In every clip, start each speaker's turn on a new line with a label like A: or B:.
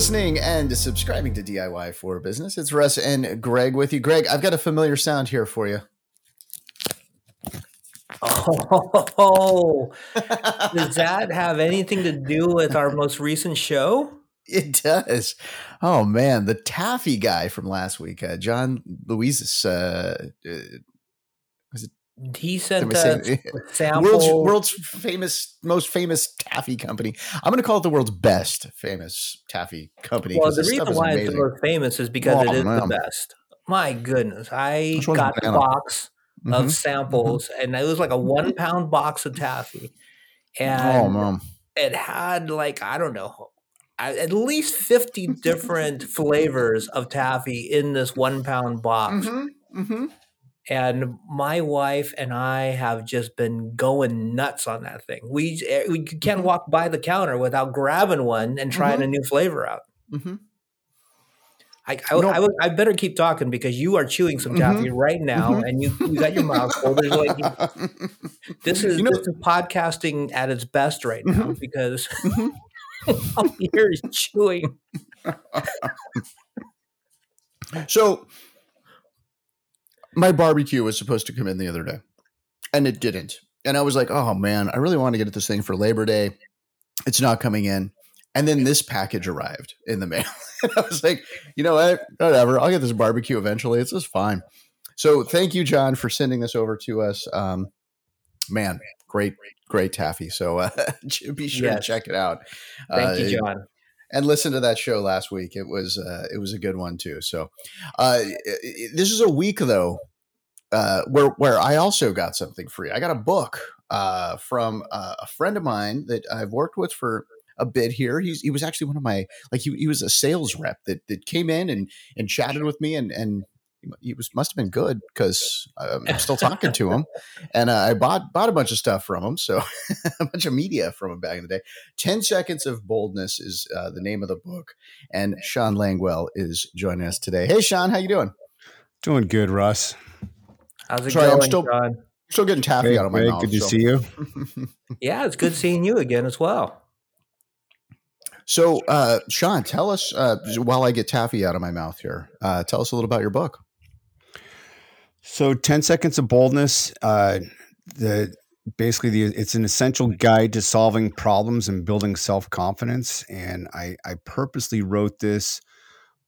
A: Listening and subscribing to DIY for Business. It's Russ and Greg with you. Greg, I've got a familiar sound here for you.
B: Oh, does that have anything to do with our most recent show?
A: It does. Oh man, the taffy guy from last week, uh, John Louises. Uh, uh,
B: He sent
A: Am I saying-
B: us a sample.
A: world's world's famous, most famous taffy company. I'm going to call it the world's best famous taffy company.
B: Well, the reason why it's the most famous is because
A: Oh,
B: it is
A: man.
B: the best. My goodness, I got the
A: banana?
B: box of
A: Mhm.
B: samples, and it was like a one pound box of taffy, and
A: Oh
B: and
A: man,
B: it had like I don't know, at least fifty different flavors of taffy in this one pound box.
A: mm-hmm.
B: And my wife and I have just been going nuts on that thing. We eh, we
A: Mm-hmm.
B: can't walk by the counter without grabbing one and trying a new flavor out.
A: Mm-hmm.
B: I I,
A: know-
B: I, I better keep talking because you are chewing some taffy right now,
A: Mhm.
B: and you you got your mouth full. Like this is
A: You know-
B: this is podcasting at its best right now
A: Mhm.
B: because all you hear is chewing.
A: So my barbecue was supposed to come in the other day and it didn't. And I was like, oh man, I really want to get at this thing for Labor Day. It's not coming in. And then this package arrived in the mail. and I was like, you know what? Whatever. I'll get this barbecue eventually. It's just fine. So thank you, John, for sending this over to us. Um, man, great, great taffy. So uh, be sure to check it out.
B: Thank
A: Uh,
B: you, John.
A: And listen to that show last week. It was uh, it was a good one too. So uh, this is a week though uh, where where I also got something free. I got a book uh, from uh, a friend of mine that I've worked with for a bit here. He's he was actually one of my like he, he was a sales rep that that came in and and chatted with me and and he was must have been good because um, I'm still talking to him, and uh, I bought bought a bunch of stuff from him. So a bunch of media from him back in the day. 10 Seconds of Boldness is uh, the name of the book. And Shawn Langwell is joining us today. Hey, Shawn, how you doing?
C: Doing good, Russ.
B: How's it
A: sorry, I'm
B: going,
A: still-
B: John?
A: Still getting taffy
C: Hey,
A: out of my
C: Greg,
A: mouth.
C: good to
A: so.
C: see you.
B: Yeah, it's good seeing you again as well.
A: So, uh, Shawn, tell us, uh, while I get taffy out of my mouth here, uh, tell us a little about your book.
C: So, 10 Seconds of Boldness, uh, the basically the, it's an essential guide to solving problems and building self-confidence. And I, I purposely wrote this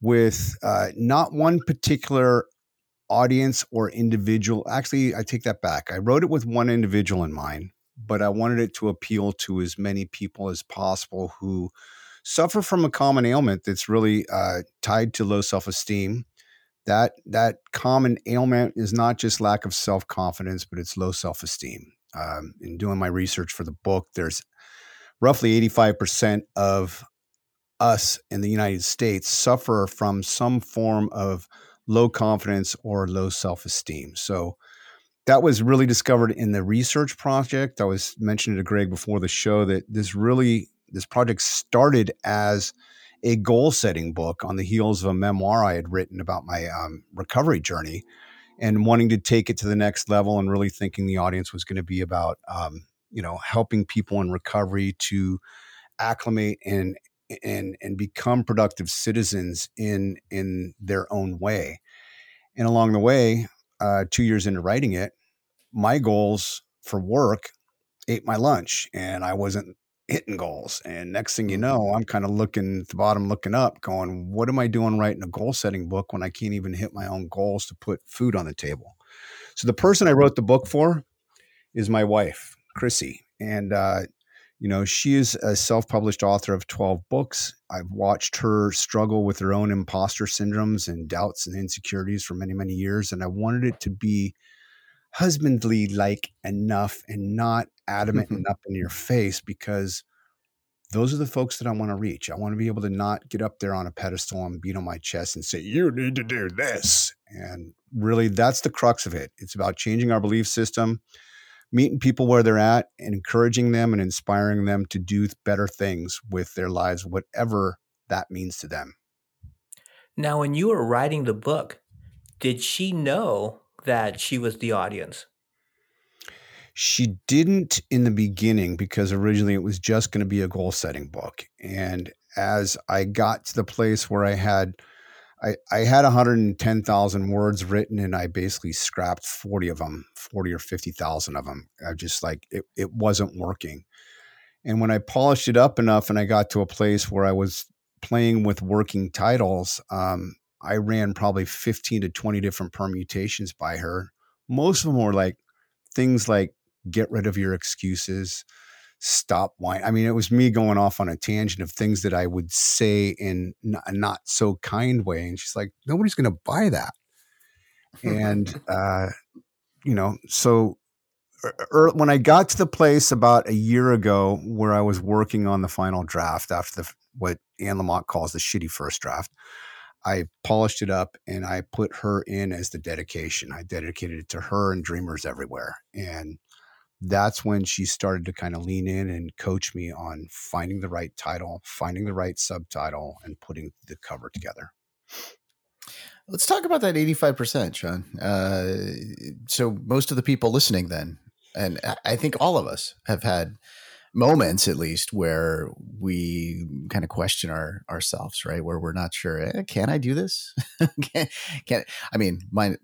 C: with uh, not one particular audience or individual actually i take that back. I wrote it with one individual in mind but i wanted it to appeal to as many people as possible who suffer from a common ailment that's really uh, tied to low self-esteem that that common ailment is not just lack of self-confidence but it's low self-esteem. Um, in doing my research for the book there's roughly 85% of us in the united states suffer from some form of low confidence or low self-esteem. So that was really discovered in the research project. I was mentioning to greg before the show that this really this project started as a goal setting book on the heels of a memoir I had written about my um, recovery journey and wanting to take it to the next level and really thinking the audience was going to be about, um, you know, helping people in recovery to acclimate and and and become productive citizens in in their own way. And along the way, uh, two years into writing it, my goals for work ate my lunch, and I wasn't hitting goals. And next thing you know, I'm kind of looking at the bottom, looking up, going, what am I doing writing a goal setting book when I can't even hit my own goals to put food on the table? So the person I wrote the book for is my wife, Chrissy. And, uh, you know, she is a self published author of 12 books. I've watched her struggle with her own imposter syndromes and doubts and insecurities for many, many years. And I wanted it to be husbandly like enough and not adamant mm-hmm. and up in your face because those are the folks that I want to reach. I want to be able to not get up there on a pedestal and beat on my chest and say, you need to do this. And really, that's the crux of it. It's about changing our belief system, meeting people where they're at, and encouraging them and inspiring them to do better things with their lives, whatever that means to them.
B: Now, when you were writing the book, did she know that she was the audience?
C: She didn't in the beginning because originally it was just going to be a goal setting book. And as I got to the place where I had I, I had 110,000 words written and I basically scrapped 40 of them, 40 or 50,000 of them. I just like it, it wasn't working. And when I polished it up enough and I got to a place where I was playing with working titles, um, I ran probably 15 to 20 different permutations by her. Most of them were like things like get rid of your excuses, stop whining. I mean, it was me going off on a tangent of things that I would say in a not so kind way. And she's like, nobody's going to buy that. and, uh, you know, so er, when I got to the place about a year ago where I was working on the final draft after the, what Anne Lamott calls the shitty first draft, I polished it up and I put her in as the dedication. I dedicated it to her and dreamers everywhere. And that's when she started to kind of lean in and coach me on finding the right title, finding the right subtitle, and putting the cover together.
A: Let's talk about that 85%, Shawn. Uh, so, most of the people listening, then, and I think all of us have had moments at least where we kind of question our ourselves right? Where we're not sure eh, can i do this? Can, can i mean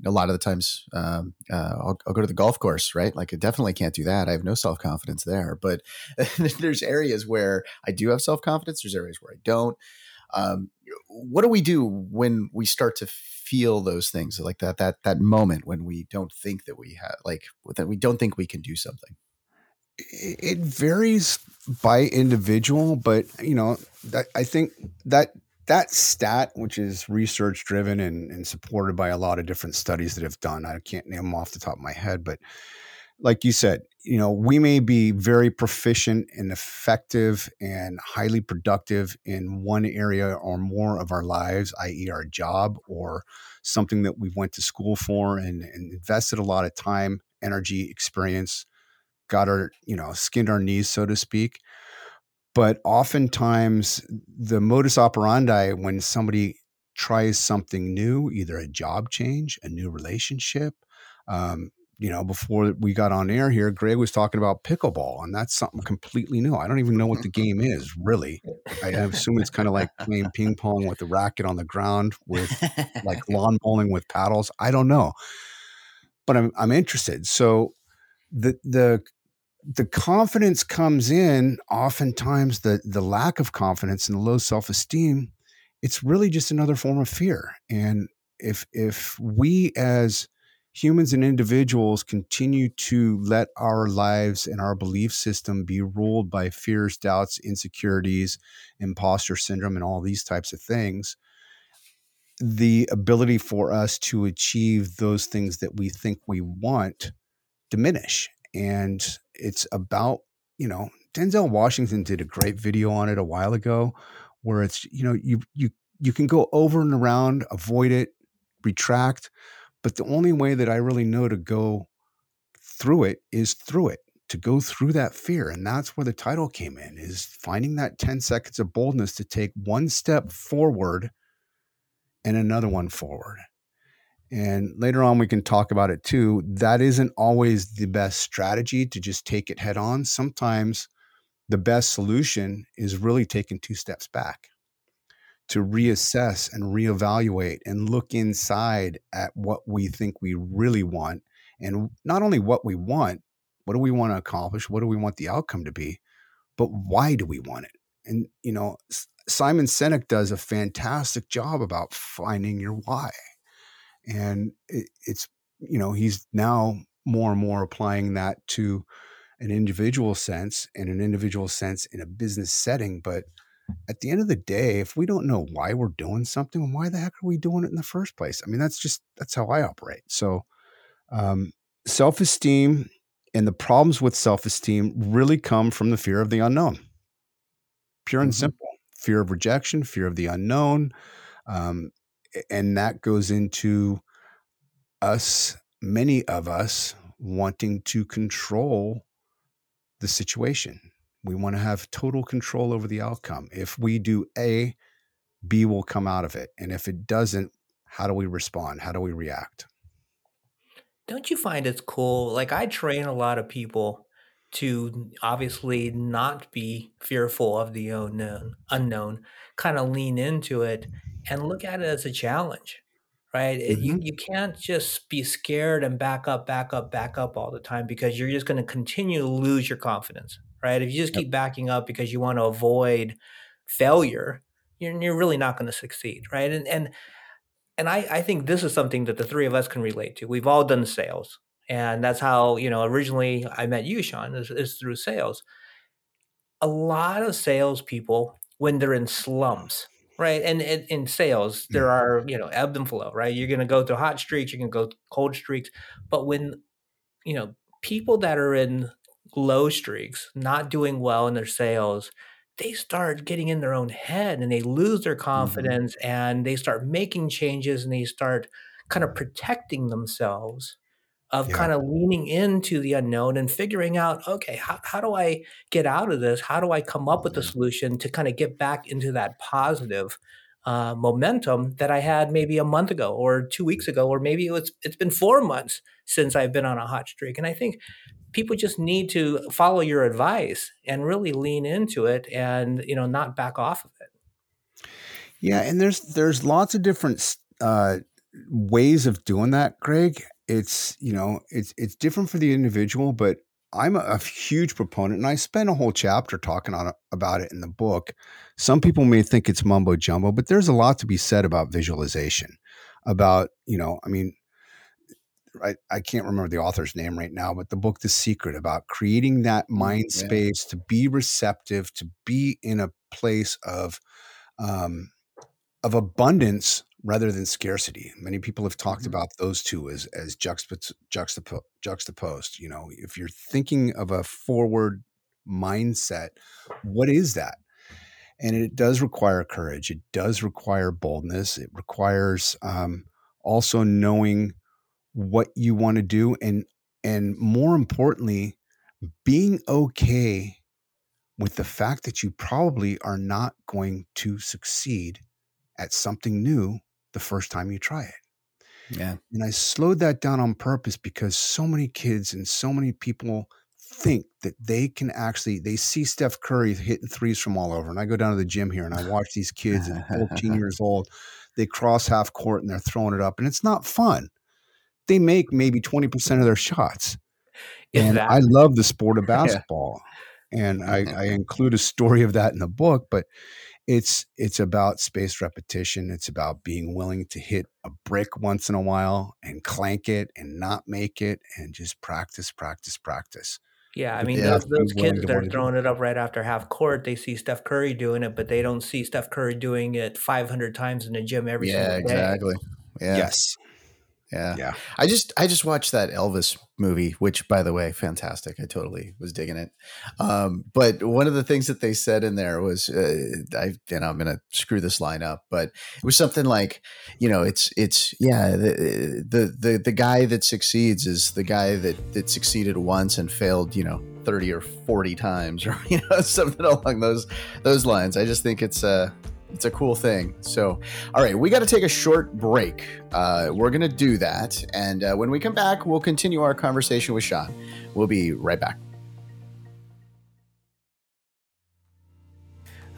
A: a lot of the times um, uh, I'll, I'll, go to the golf course right? Like i definitely can't do that. I have no self-confidence there. But there's areas where i do have self-confidence. There's areas where i don't. Um, what do we do when we start to feel those things like that that that moment when we don't think that we have like that we don't think we can do something
C: it varies by individual, but you know, I think that that stat, which is research driven and, and supported by a lot of different studies that have done, I can't name them off the top of my head, but like you said, you know, we may be very proficient and effective and highly productive in one area or more of our lives, i.e., our job or something that we went to school for and, and invested a lot of time, energy, experience got our, you know, skinned our knees, so to speak. But oftentimes, the modus operandi when somebody tries something new, either a job change, a new relationship, um, you know, before we got on air here, Greg was talking about pickleball, and that's something completely new. I don't even know what the game is, really. I assume it's kind of like playing ping pong with a racket on the ground with like lawn bowling with paddles. I don't know, but I'm I'm interested. So the the the confidence comes in oftentimes the the lack of confidence and low self-esteem it's really just another form of fear. And if if we as humans and individuals continue to let our lives and our belief system be ruled by fears doubts insecurities imposter syndrome and all these types of things the ability for us to achieve those things that we think we want diminish. And it's about you know Denzel Washington did a great video on it a while ago, where it's you know you you you can go over and around, avoid it, retract, but the only way that I really know to go through it is through it to go through that fear and that's where the title came in is finding that 10 seconds of boldness to take one step forward and another one forward and later on, we can talk about it too. That isn't always the best strategy to just take it head on. Sometimes the best solution is really taking two steps back to reassess and reevaluate and look inside at what we think we really want. And not only what we want, what do we want to accomplish? What do we want the outcome to be? But why do we want it? And, you know, Simon Sinek does a fantastic job about finding your why and it, it's you know he's now more and more applying that to an individual sense and an individual sense in a business setting but at the end of the day if we don't know why we're doing something why the heck are we doing it in the first place? I mean that's just that's how i operate. So um, self-esteem and the problems with self-esteem really come from the fear of the unknown. Pure and mm-hmm. simple. Fear of rejection fear of the unknown um, and that goes into us, many of us, wanting to control the situation. We want to have total control over the outcome. If we do A, B will come out of it. And if it doesn't, how do we respond? How do we react?
B: Don't you find it's cool? Like, I train a lot of people to obviously not be fearful of the unknown, unknown, kind of lean into it and look at it as a challenge, right? It, you,
A: mm-hmm.
B: you can't just be scared and back up, back up, back up all the time because you're just going to continue to lose your confidence, right? If you just
C: Yep.
B: keep backing up because you want to avoid failure, you're, you're really not going to succeed, right? And, and, and I, I think this is something that the three of us can relate to. We've all done sales. And that's how, you know, originally I met you, Shawn, is, is through sales. A lot of salespeople, when they're in slumps, right? And in, sales, hmm. there are, you know, ebb and flow, right? You're going to go through hot streaks, you're going to go cold streaks. But when, you know, people that are in low streaks, not doing well in their sales, they start getting in their own head and they lose their mm-hmm. confidence and they start making changes and they start kind of protecting themselves of
C: Yeah.
B: kind of leaning into the unknown and figuring out okay how, how do i get out of this how do i come up with a solution to kind of get back into that positive uh, momentum that i had maybe a month ago or two weeks ago or maybe it's it's been four months since i've been on a hot streak and i think people just need to follow your advice and really lean into it and you know not back off of it
C: Yeah, and there's there's lots of different uh, ways of doing that, Greg. It's you know it's it's different for the individual, but I'm a, a huge proponent, and I spent a whole chapter talking on about it in the book. Some people may think it's mumbo jumbo, but there's a lot to be said about visualization. About you know, I mean, I, I can't remember the author's name right now, but the book The Secret about creating that mind
A: yeah.
C: space to be receptive, to be in a place of um, of abundance rather than scarcity. Many people have talked
A: Mhm.
C: about those two as as juxtap- juxtapo- juxtaposed. You know, if you're thinking of a forward mindset, what is that? And it does require courage. It does require boldness. It requires um, also knowing what you want to do, and and more importantly, being okay with the fact that you probably are not going to succeed at something new the first time you try it.
A: Yeah.
C: And I slowed that down on purpose because so many kids and so many people think that they can actually they see Steph Curry hitting threes from all over. And I go down to the gym here and I watch these kids at 14 years old. They cross half court and they're throwing it up and it's not fun. They make maybe 20% of their shots. And I love the sport of basketball. And I, I include a story of that in the book, but it's it's about spaced repetition. It's about being willing to hit a brick once in a while and clank it and not make it and just practice, practice, practice.
B: Yeah, I mean
A: Yeah.
B: those
C: have to be
B: those kids
C: to
B: that are
C: wanna do it.
B: throwing it up right after half court, they see Steph Curry doing it, but they don't see Steph Curry doing it 500 times in the gym every
A: Yeah,
B: single day.
A: exactly. Yeah.
C: Yes.
A: Yeah.
C: Yeah.
A: I just I just watched that Elvis movie, which by the way, fantastic. I totally was digging it. Um, but one of the things that they said in there was, uh, I and I'm gonna screw this line up, but it was something like, you know, it's it's yeah, the the the, the guy that succeeds is the guy that that succeeded once and failed, you know, thirty or forty times, or you know, something along those those lines. I just think it's uh it's a cool thing. So, all right, we got to take a short break. Uh, we're going to do that. And uh, when we come back, we'll continue our conversation with Shawn. We'll be right back.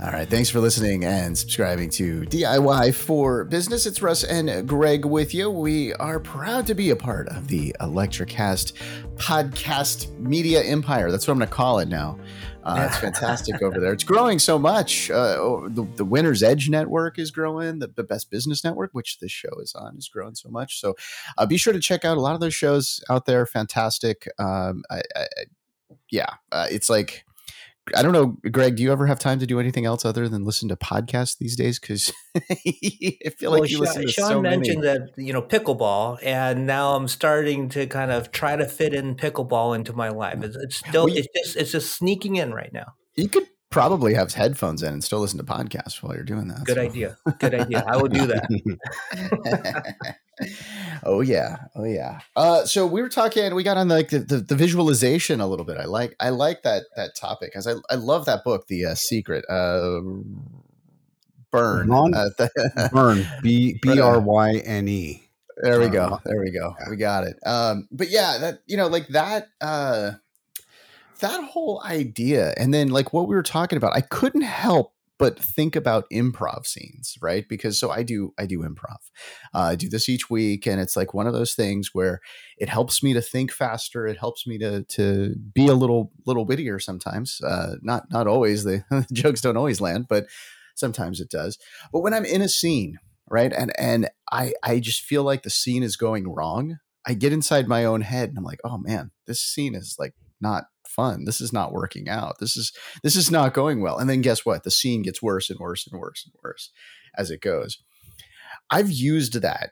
A: All right, thanks for listening and subscribing to DIY for Business. It's Russ and Greg with you. We are proud to be a part of the Electricast podcast media empire. That's what I'm going to call it now. Uh, it's fantastic over there. It's growing so much. Uh, the, the Winner's Edge Network is growing. The, the Best Business Network, which this show is on, is growing so much. So uh, be sure to check out a lot of those shows out there. Fantastic. Um, I, I, I- yeah, uh, it's like I don't know, Greg. Do you ever have time to do anything else other than listen to podcasts these days? Because I feel like you
B: Shawn,
A: listen to
B: Shawn
A: so
B: mentioned
A: many.
B: that you know pickleball, and now I'm starting to kind of try to fit in pickleball into my life. It's, it's still
A: Well, you-
B: it's just it's just sneaking in right now.
A: You could probably have headphones in and still listen to podcasts while you're doing that.
B: Good
A: so.
B: idea. Good idea. I will do that.
A: oh yeah, oh yeah. Uh, so we were talking. We got on like the, the, the visualization a little bit. I like I like that that topic because I I love that book, The uh, Secret. Uh, Byrne.
C: Ron-
A: Uh, the-
C: Byrne. B B R Y N E.
A: There we
C: Uh,
A: go. There we go.
C: yeah.
A: We got it. Um, but yeah, that you know, like that uh that whole idea, and then like what we were talking about, I couldn't help but think about improv scenes, right? Because so I do I do improv. Uh, I do this each week, and it's like one of those things where it helps me to think faster. It helps me to to be a little little wittier sometimes. Uh, not not always. The jokes don't always land, but sometimes it does. But when I'm in a scene, right, and and I I just feel like the scene is going wrong. I get inside my own head and I'm like, oh man, this scene is like not fun. This is not working out. This is this is not going well. And then guess what? The scene gets worse and worse and worse and worse as it goes. I've used that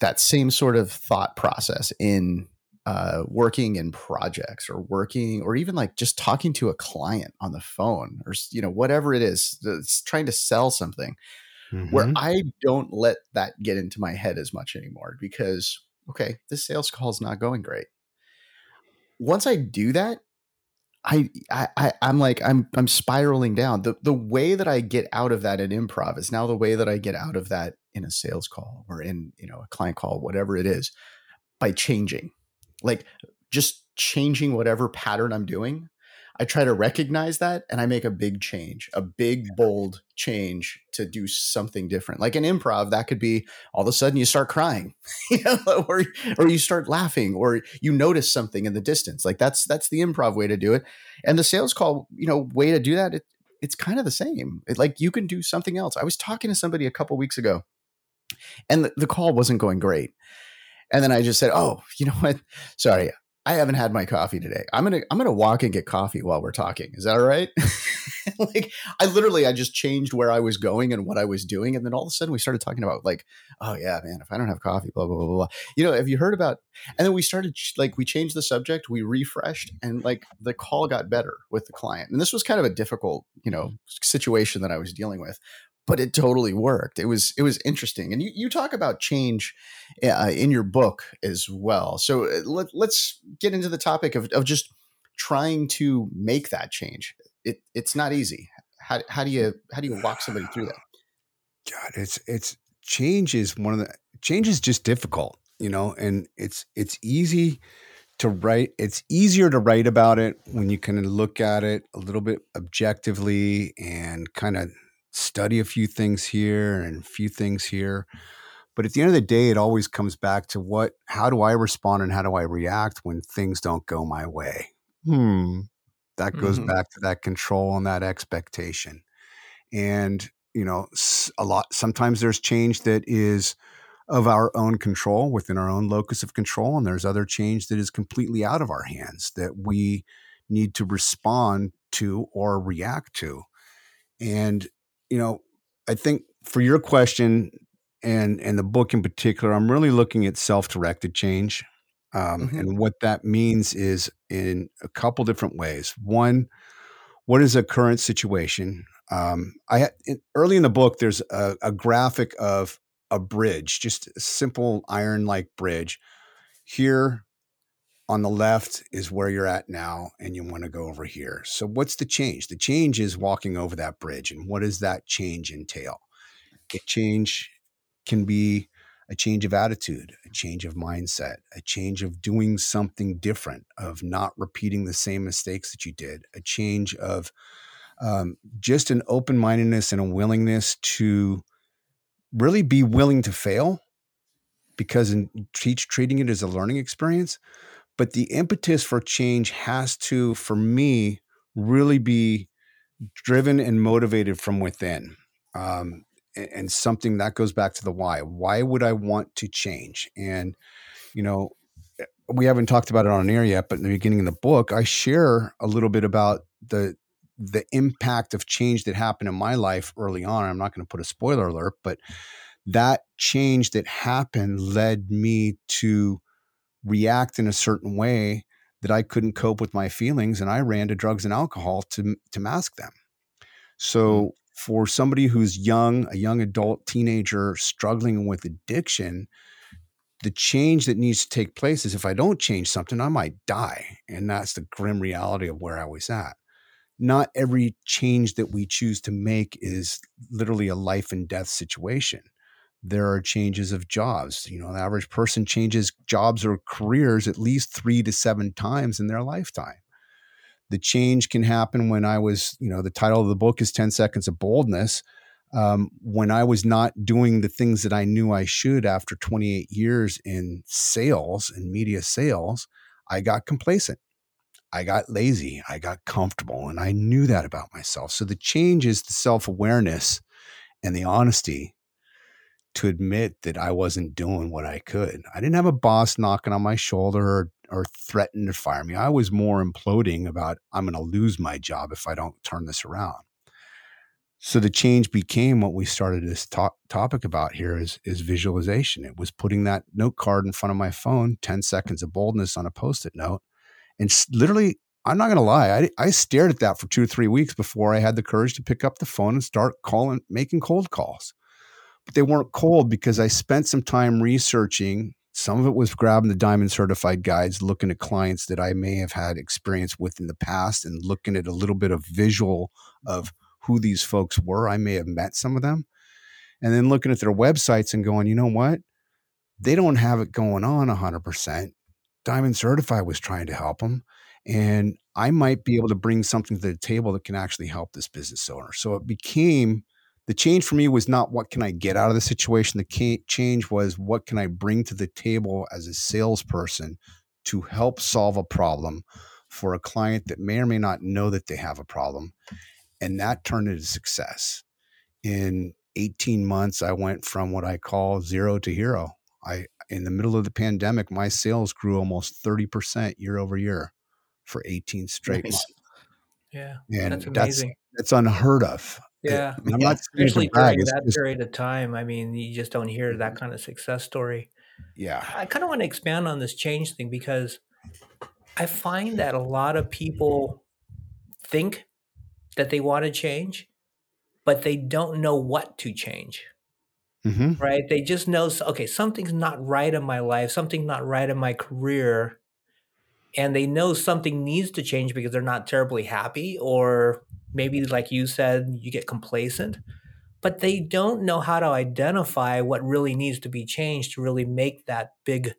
A: that same sort of thought process in uh, working in projects or working or even like just talking to a client on the phone or you know whatever it is it's trying to sell something mm-hmm. where i don't let that get into my head as much anymore because okay this sales call is not going great once i do that I, I I'm like I'm I'm spiraling down. The the way that I get out of that in improv is now the way that I get out of that in a sales call or in, you know, a client call, whatever it is, by changing. Like just changing whatever pattern I'm doing I try to recognize that and I make a big change, a big, bold change to do something different. Like an improv, that could be all of a sudden you start crying, you know, or, or you start laughing, or you notice something in the distance. Like that's that's the improv way to do it. And the sales call, you know, way to do that, it, it's kind of the same. It, like you can do something else. I was talking to somebody a couple weeks ago, and the, the call wasn't going great. And then I just said, "Oh, you know what? Sorry, I haven't had my coffee today. I'm gonna I'm gonna walk and get coffee while we're talking. Is that all right? like I literally I just changed where I was going and what I was doing, and then all of a sudden we started talking about like, oh yeah, man, if I don't have coffee, blah blah blah blah. You know, have you heard about? And then we started like we changed the subject, we refreshed, and like the call got better with the client. And this was kind of a difficult you know situation that I was dealing with, but it totally worked. It was it was interesting, and you you talk about change uh, in your book as well. So uh, let, let's get into the topic of of just trying to make that change. It it's not easy. How how do you how do you walk somebody through that?
C: God, it's it's change is one of the change is just difficult, you know, and it's it's easy to write it's easier to write about it when you can look at it a little bit objectively and kind of study a few things here and a few things here. But at the end of the day, it always comes back to what, how do I respond and how do I react when things don't go my way? Hmm. That goes mm-hmm. back to that control and that expectation. And, you know, a lot, sometimes there's change that is of our own control within our own locus of control. And there's other change that is completely out of our hands that we need to respond to or react to. And you know, I think for your question and and the book in particular, I'm really looking at self-directed change. Um, mm-hmm. And what that means is in a couple different ways. One, what is a current situation? Um, I early in the book, there's a, a graphic of a bridge, just a simple iron-like bridge. Here, on the left is where you're at now and you want to go over here. So what's the change? The change is walking over that bridge and what does that change entail? A change can be a change of attitude, a change of mindset, a change of doing something different, of not repeating the same mistakes that you did, a change of um, just an open mindedness and a willingness to really be willing to fail because in teach treating it as a learning experience but the impetus for change has to, for me, really be driven and motivated from within. Um, and, and something that goes back to the why. Why would I want to change? And, you know, eh, we haven't talked about it on air yet, but in the beginning of the book, I share a little bit about the the impact of change that happened in my life early on. I'm not going to put a spoiler alert, but that change that happened led me to react in a certain way that I couldn't cope with my feelings, and I ran to drugs and alcohol to to mask them. So mm. for somebody who's young, a young adult, teenager struggling with addiction, the change that needs to take place is if I don't change something, I might die, and that's the grim reality of where I was at. Not every change that we choose to make is literally a life and death situation there are changes of jobs. You know, the average person changes jobs or careers at least three to seven times in their lifetime. The change can happen when I was, you know, the title of the book is 10 Seconds of Boldness. Um, when I was not doing the things that I knew I should after 28 years in sales and media sales, I got complacent. I got lazy. I got comfortable. And I knew that about myself. So the change is the self awareness and the honesty to admit that I wasn't doing what I could. I didn't have a boss knocking on my shoulder or, or threatening to fire me. I was more imploding about I'm going to lose my job if I don't turn this around. So the change became what we started this to- topic about here is is visualization. It was putting that note card in front of my phone, 10 seconds of boldness on a post-it note. And literally, I'm not going to lie, I, I stared at that for two or three weeks before I had the courage to pick up the phone and start calling, making cold calls but they weren't cold because I spent some time researching. Some of it was grabbing the diamond certified guides, looking at clients that I may have had experience with in the past and looking at a little bit of visual of who these folks were. I may have met some of them. And then looking at their websites and going, you know what? They don't have it going on 100%. Diamond Certified was trying to help them. And I might be able to bring something to the table that can actually help this business owner. So it became the change for me was not what can I get out of the situation. The change was what can I bring to the table as a salesperson to help solve a problem for a client that may or may not know that they have a problem. And that turned into success. In 18 months, I went from what I call zero to hero. I in the middle of the pandemic, my sales grew almost 30% year over year for 18 straight nice. months.
B: Yeah.
C: And that's amazing. That's, that's unheard of.
B: Yeah, I'm not especially during that just, period of time. I mean, you just don't hear that mm-hmm. kind of success story.
C: Yeah,
B: I kind of want to expand on this change thing because I find that a lot of people think that they want to change, but they don't know what to change. Mm-hmm. Right? They just know, okay, something's not right in my life, something's not right in my career, and they know something needs to change because they're not terribly happy or maybe like you said you get complacent but they don't know how to identify what really needs to be changed to really make that big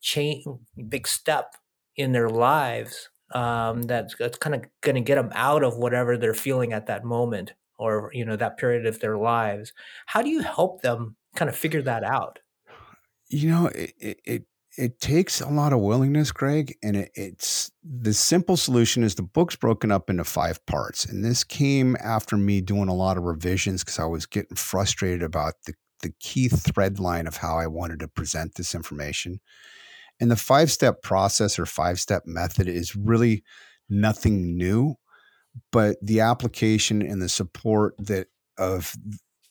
B: change big step in their lives um, that's, that's kind of going to get them out of whatever they're feeling at that moment or you know that period of their lives. How do you help them kind of figure that out?
C: You know it, it it takes a lot of willingness, Greg, and it, it's the simple solution is the book's broken up into five parts, and this came after me doing a lot of revisions because I was getting frustrated about the the key thread line of how I wanted to present this information. And the five step process or five step method is really nothing new, but the application and the support that of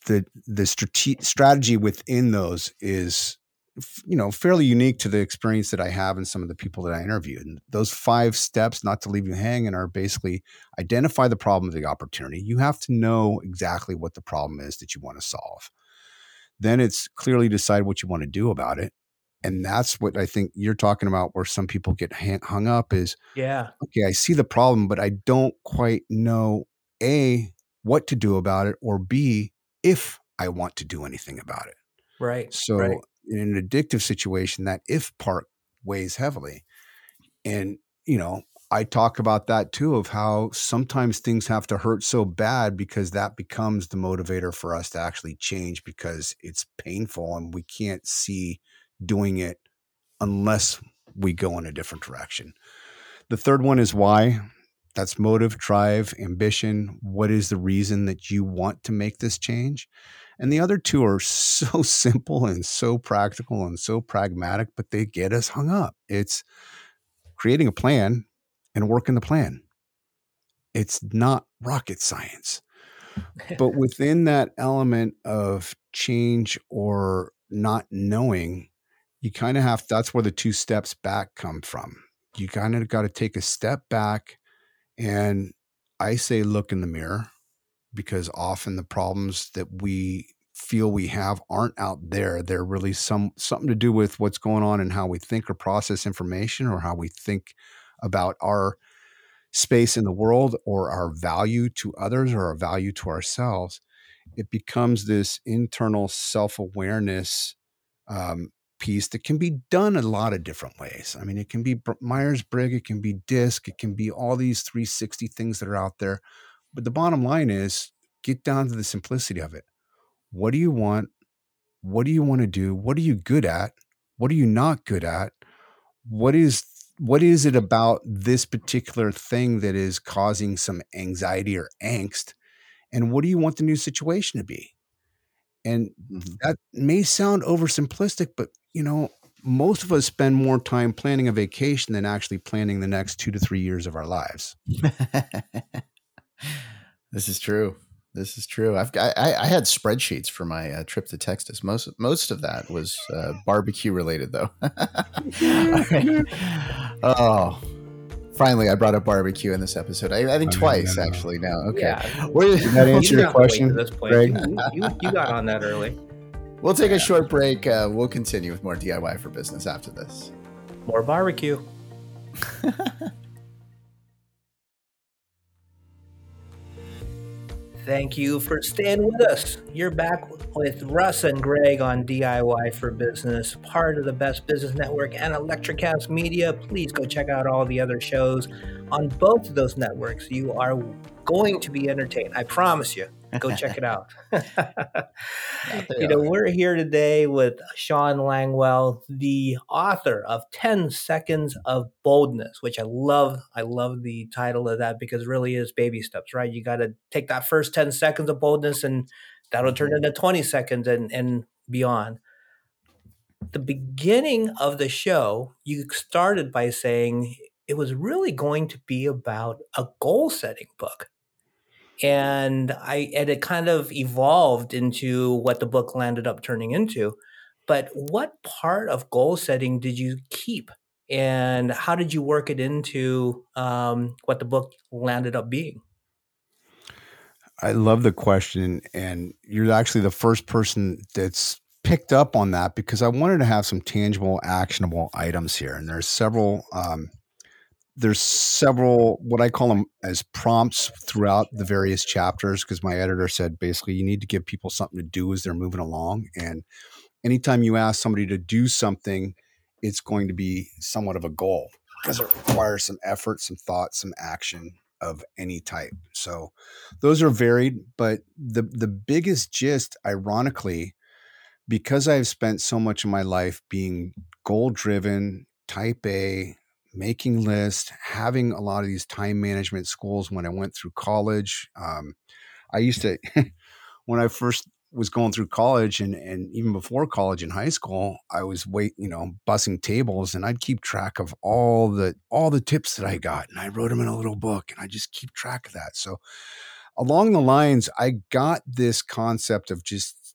C: the the strate- strategy within those is you know fairly unique to the experience that I have and some of the people that I interviewed. And those five steps, not to leave you hanging, are basically identify the problem of the opportunity. You have to know exactly what the problem is that you want to solve. Then it's clearly decide what you want to do about it. And that's what I think you're talking about, where some people get hung up is,
B: yeah,
C: okay, I see the problem, but I don't quite know A, what to do about it, or B, if I want to do anything about it.
B: Right.
C: So
B: right
C: in an addictive situation, that if part weighs heavily. And, you know, I talk about that too of how sometimes things have to hurt so bad because that becomes the motivator for us to actually change because it's painful and we can't see doing it unless we go in a different direction. The third one is why. That's motive, drive, ambition. What is the reason that you want to make this change? And the other two are so simple and so practical and so pragmatic, but they get us hung up. It's creating a plan and working the plan. It's not rocket science. but within that element of change or not knowing, you kind of have that's where the two steps back come from. You kind of got to take a step back and I say look in the mirror because often the problems that we feel we have aren't out there. They're really some something to do with what's going on and how we think or process information or how we think about our space in the world or our value to others or our value to ourselves. It becomes this internal self-awareness um, piece that can be done a lot of different ways. I mean, it can be Myers Briggs, it can be DISC, it can be all these 360 things that are out there. But the bottom line is get down to the simplicity of it. What do you want? What do you want to do? What are you good at? What are you not good at? What is what is it about this particular thing that is causing some anxiety or angst? And what do you want the new situation to be? And mm-hmm. that may sound oversimplistic, but you know, most of us spend more time planning a vacation than actually planning the next two to three years of our lives.
A: this is true. This is true. I've I, I had spreadsheets for my uh, trip to Texas. Most most of that was uh, barbecue related, though. oh, finally, I brought up barbecue in this episode. I, I think twice actually. Now, okay. Yeah.
C: Did that answer your question,
B: this point. Greg? You, you, got on that early.
A: We'll take a short break. Uh, we'll continue with more DIY for business after this.
B: More barbecue. Thank you for staying with us. You're back with Russ and Greg on DIY for Business, part of the Best Business Network and Electrocast Media. Please go check out all the other shows on both of those networks. You are going to be entertained. I promise you. Go check it out. you know, we're here today with Shawn Langwell, the author of 10 Seconds of Boldness, which I love. I love the title of that because it really is baby steps, right? You got to take that first 10 seconds of boldness and that'll turn mm-hmm. into 20 seconds and, and beyond. The beginning of the show, you started by saying it was really going to be about a goal setting book and I and it kind of evolved into what the book landed up turning into. But what part of goal setting did you keep, and how did you work it into um, what the book landed up being?
C: I love the question, and you're actually the first person that's picked up on that because I wanted to have some tangible, actionable items here, and there's several um, there's several what I call them as prompts throughout the various chapters because my editor said basically you need to give people something to do as they're moving along and anytime you ask somebody to do something it's going to be somewhat of a goal because it requires some effort some thought some action of any type. So those are varied but the the biggest gist ironically because I've spent so much of my life being goal driven type A making lists, having a lot of these time management schools when I went through college. Um, I used to, when I first was going through college and, and even before college in high school, I was wait, you know, bussing tables and I'd keep track of all the, all the tips that I got and I wrote them in a little book and I just keep track of that. So along the lines, I got this concept of just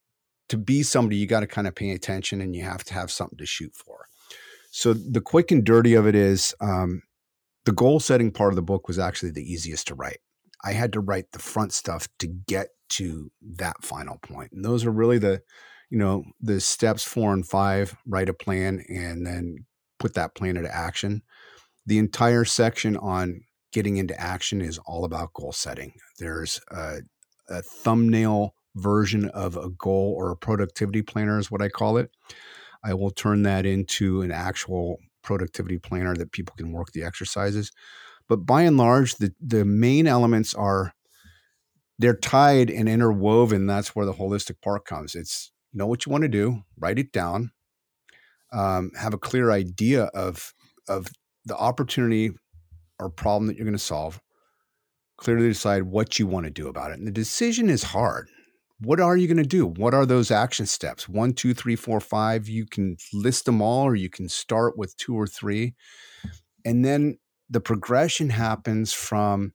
C: to be somebody, you got to kind of pay attention and you have to have something to shoot for. So the quick and dirty of it is um, the goal setting part of the book was actually the easiest to write. I had to write the front stuff to get to that final point. And those are really the, you know, the steps four and five, write a plan and then put that plan into action. The entire section on getting into action is all about goal setting. There's a, a thumbnail version of a goal or a productivity planner, is what I call it. I will turn that into an actual productivity planner that people can work the exercises. But by and large, the, the main elements are they're tied and interwoven. That's where the holistic part comes. It's know what you want to do, write it down, um, have a clear idea of of the opportunity or problem that you're going to solve. Clearly decide what you want to do about it. And the decision is hard what are you going to do? What are those action steps? One, two, three, four, five. You can list them all, or you can start with two or three. And then the progression happens from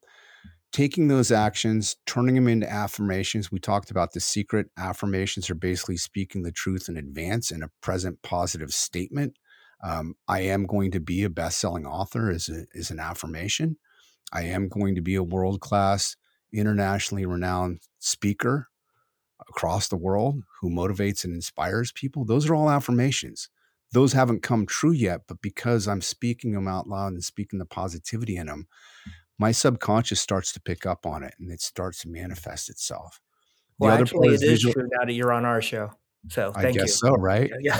C: taking those actions, turning them into affirmations. We talked about the secret affirmations are basically speaking the truth in advance in a present positive statement. Um, I am going to be a best selling author is, a, is an affirmation. I am going to be a world class, internationally renowned speaker across the world who motivates and inspires people, those are all affirmations. Those haven't come true yet, but because I'm speaking them out loud and speaking the positivity in them, my subconscious starts to pick up on it and it starts to manifest itself.
B: The well, actually, it is visual- true now that you're on our show. So
C: I
B: thank
C: guess
B: you.
C: so, right?
B: Yeah.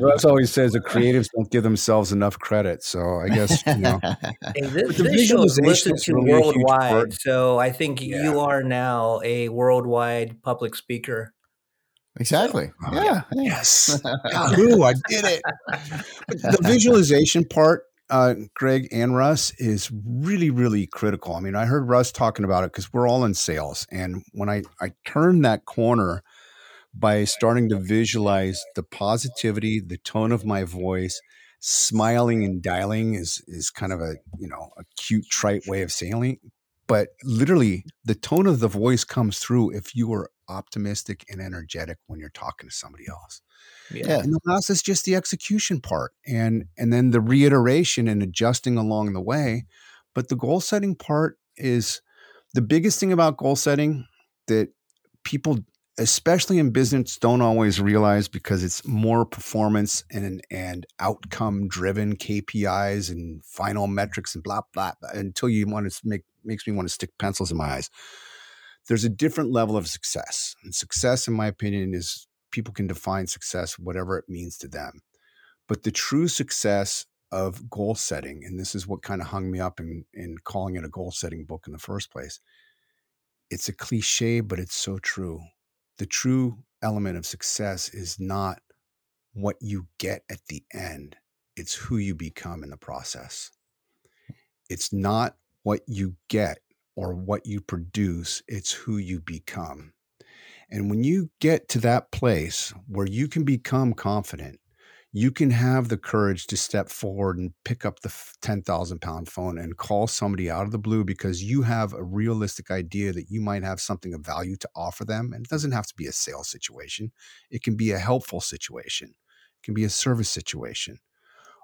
C: Russ always says the creatives don't give themselves enough credit. So I guess you know.
B: Hey, this,
C: the
B: this show is
C: visualization
B: listened
C: is
B: to
C: really
B: worldwide, so I think
C: Yeah.
B: you are now a worldwide public speaker.
A: exactly.
C: Oh,
A: Yeah. yeah.
C: Yes. Yahoo, I did it. But the visualization part, uh, Greg and Russ, is really, really critical. I mean, I heard Russ talking about it because we're all in sales. And when I, I turned that corner by starting to visualize the positivity, the tone of my voice, smiling and dialing is is kind of a you know a cute trite way of saying. But literally the tone of the voice comes through if you are optimistic and energetic when you're talking to somebody else.
A: Yeah.
C: and the last is just the execution part and and then the reiteration and adjusting along the way. But the goal setting part is the biggest thing about goal setting that people especially in business don't always realize because it's more performance and and outcome driven KPIs and final metrics and blah blah, blah until you want to make makes me want to stick pencils in my eyes there's a different level of success and success in my opinion is people can define success whatever it means to them. But the true success of goal setting and this is what kind of hung me up in in calling it a goal setting book in the first place it's a cliche but it's so true. The true element of success is not what you get at the end it's who you become in the process. It's not what you get or what you produce it's who you become and when you get to that place where you can become confident, you can have the courage to step forward and pick up the 10,000 pound phone and call somebody out of the blue because you have a realistic idea that you might have something of value to offer them. And it doesn't have to be a sales situation, it can be a helpful situation, it can be a service situation,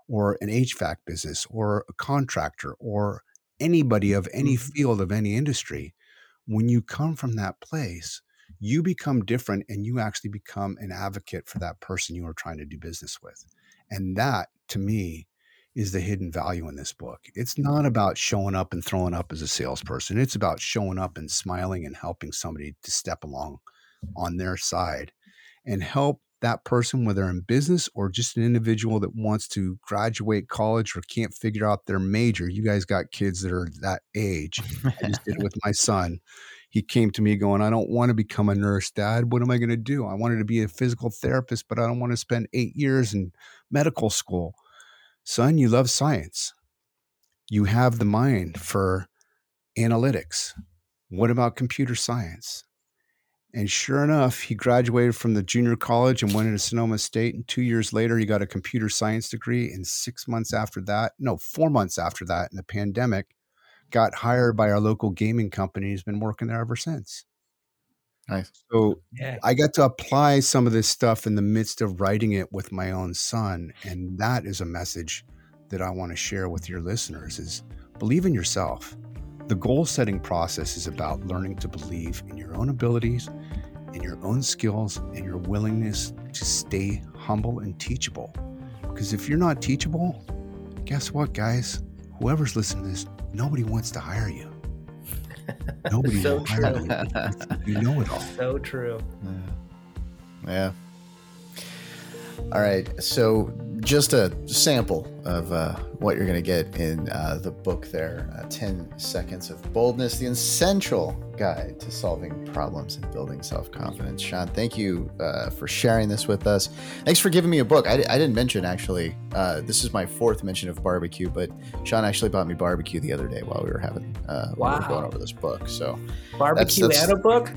C: or an HVAC business, or a contractor, or anybody of any mm-hmm. field of any industry. When you come from that place, you become different and you actually become an advocate for that person you are trying to do business with. And that to me is the hidden value in this book. It's not about showing up and throwing up as a salesperson. It's about showing up and smiling and helping somebody to step along on their side and help that person, whether in business or just an individual that wants to graduate college or can't figure out their major. You guys got kids that are that age. I just did it with my son he came to me going, I don't want to become a nurse, dad. What am I going to do? I wanted to be a physical therapist, but I don't want to spend eight years in medical school. Son, you love science. You have the mind for analytics. What about computer science? And sure enough, he graduated from the junior college and went into Sonoma State. And two years later, he got a computer science degree. And six months after that, no, four months after that, in the pandemic, got hired by our local gaming company. He's been working there ever since.
A: Nice.
C: So
B: Yeah.
C: I got to apply some of this stuff in the midst of writing it with my own son. And that is a message that I want to share with your listeners is believe in yourself. The goal setting process is about learning to believe in your own abilities, in your own skills, and your willingness to stay humble and teachable. Because if you're not teachable, guess what, guys? Whoever's listening to this, nobody wants to hire you. Nobody
B: So
C: will hire
B: true.
C: you. You know it all.
B: So true.
A: Yeah. yeah. All right. So, just a sample of uh, what you're going to get in uh, the book there uh, 10 Seconds of Boldness, the essential guide to solving problems and building self confidence. Shawn, thank you uh, for sharing this with us. Thanks for giving me a book. I, I didn't mention, actually, uh, this is my fourth mention of barbecue, but Shawn actually bought me barbecue the other day while we were having, uh, while we were going over this book. So,
B: Barbecue
A: that's-
B: and a book.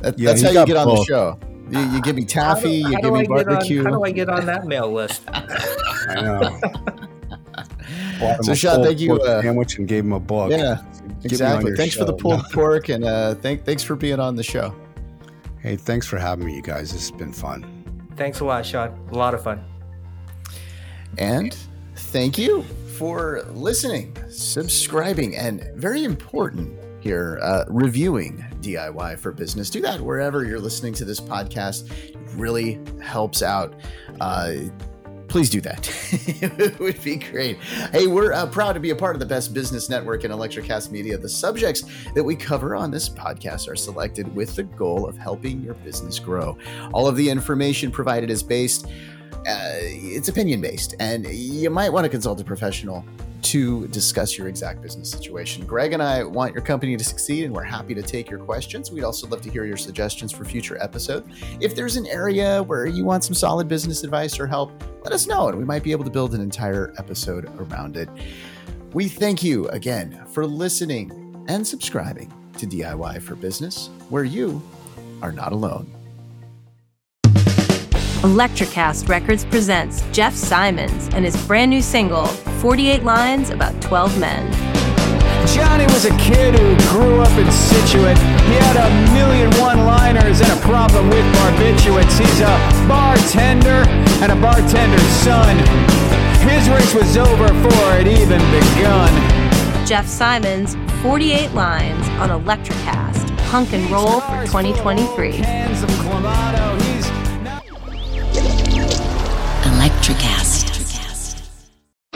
A: that,
C: Yeah,
A: that's how you
C: got
A: get on the show. You, you give me
B: How do-
A: taffy,
B: how
A: you give me
B: I get on-
A: barbecue.
B: how do I get on that mail list?
C: I know. Bought
A: So,
C: Shawn,
A: thank you, uh,
C: sandwich and gave him a book.
A: Yeah,
C: Get me on
A: exactly.
C: your
A: Thanks for the pulled
C: No.
A: pork, and uh, thank, thanks for being on the show.
C: Hey, thanks for having me, you guys. This has been fun.
B: Thanks a lot, Shawn. A lot of fun.
A: And thank you for listening, subscribing, and very important here, uh, reviewing DIY for Business. Do that wherever you're listening to this podcast. It really helps out. Uh, please do that. it would be great. Hey, we're uh, proud to be a part of the best business network in Electrocast Media. The subjects that we cover on this podcast are selected with the goal of helping your business grow. All of the information provided is based, uh, it's opinion based, and you might want to consult a professional to discuss your exact business situation. Greg and I want your company to succeed, and we're happy to take your questions. We'd also love to hear your suggestions for future episodes. If there's an area where you want some solid business advice or help, let us know, and we might be able to build an entire episode around it. We thank you again for listening and subscribing to DIY for Business, where you are not alone.
D: Electrocast Records presents Jeff Simons and his brand new single, 48 Lines About 12 Men.
E: Johnny was a kid who grew up in Scituate. He had a million one liners and a problem with barbiturates. He's a bartender and a bartender's son. His race was over before it even begun.
D: Jeff Simons, 48 Lines on Electrocast, punk and roll for 2023.
E: Cans